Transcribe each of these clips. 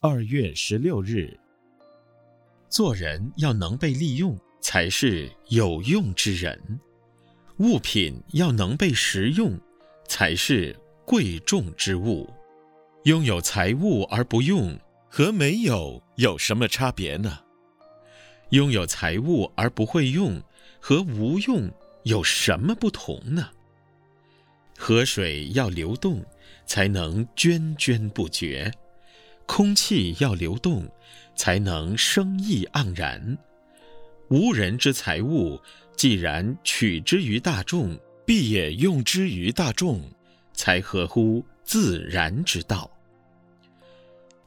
二月十六日，做人要能被利用，才是有用之人；物品要能被食用，才是贵重之物。拥有财物而不用，和没有有什么差别呢？拥有财物而不会用，和无用有什么不同呢？河水要流动，才能涓涓不绝。空气要流动，才能生意盎然。无人之财物，既然取之于大众，必也用之于大众，才合乎自然之道。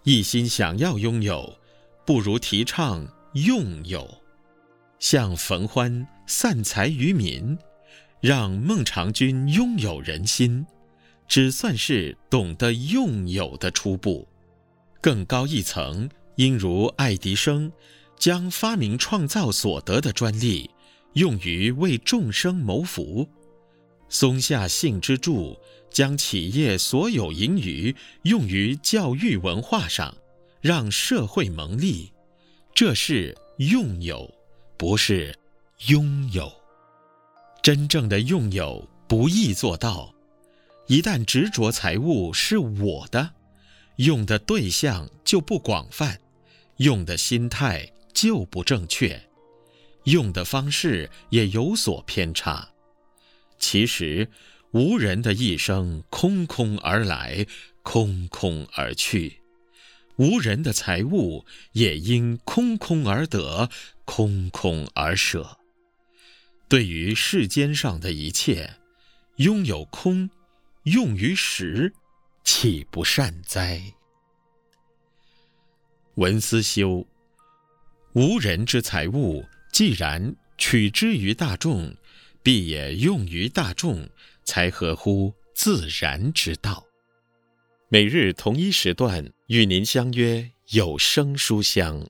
一心想要拥有，不如提倡用有。向冯欢散财于民，让孟尝君拥有人心，只算是懂得用有的初步。更高一层，应如爱迪生，将发明创造所得的专利用于为众生谋福；松下幸之助将企业所有盈余用于教育文化上，让社会蒙利。这是用有，不是拥有。真正的用有不易做到，一旦执着财物是我的。用的对象就不广泛，用的心态就不正确，用的方式也有所偏差。其实，无人的一生空空而来，空空而去；无人的财物也因空空而得，空空而舍。对于世间上的一切，拥有空，用于实。岂不善哉？文思修，无人之财物，既然取之于大众，必也用于大众，才合乎自然之道。每日同一时段与您相约有声书香。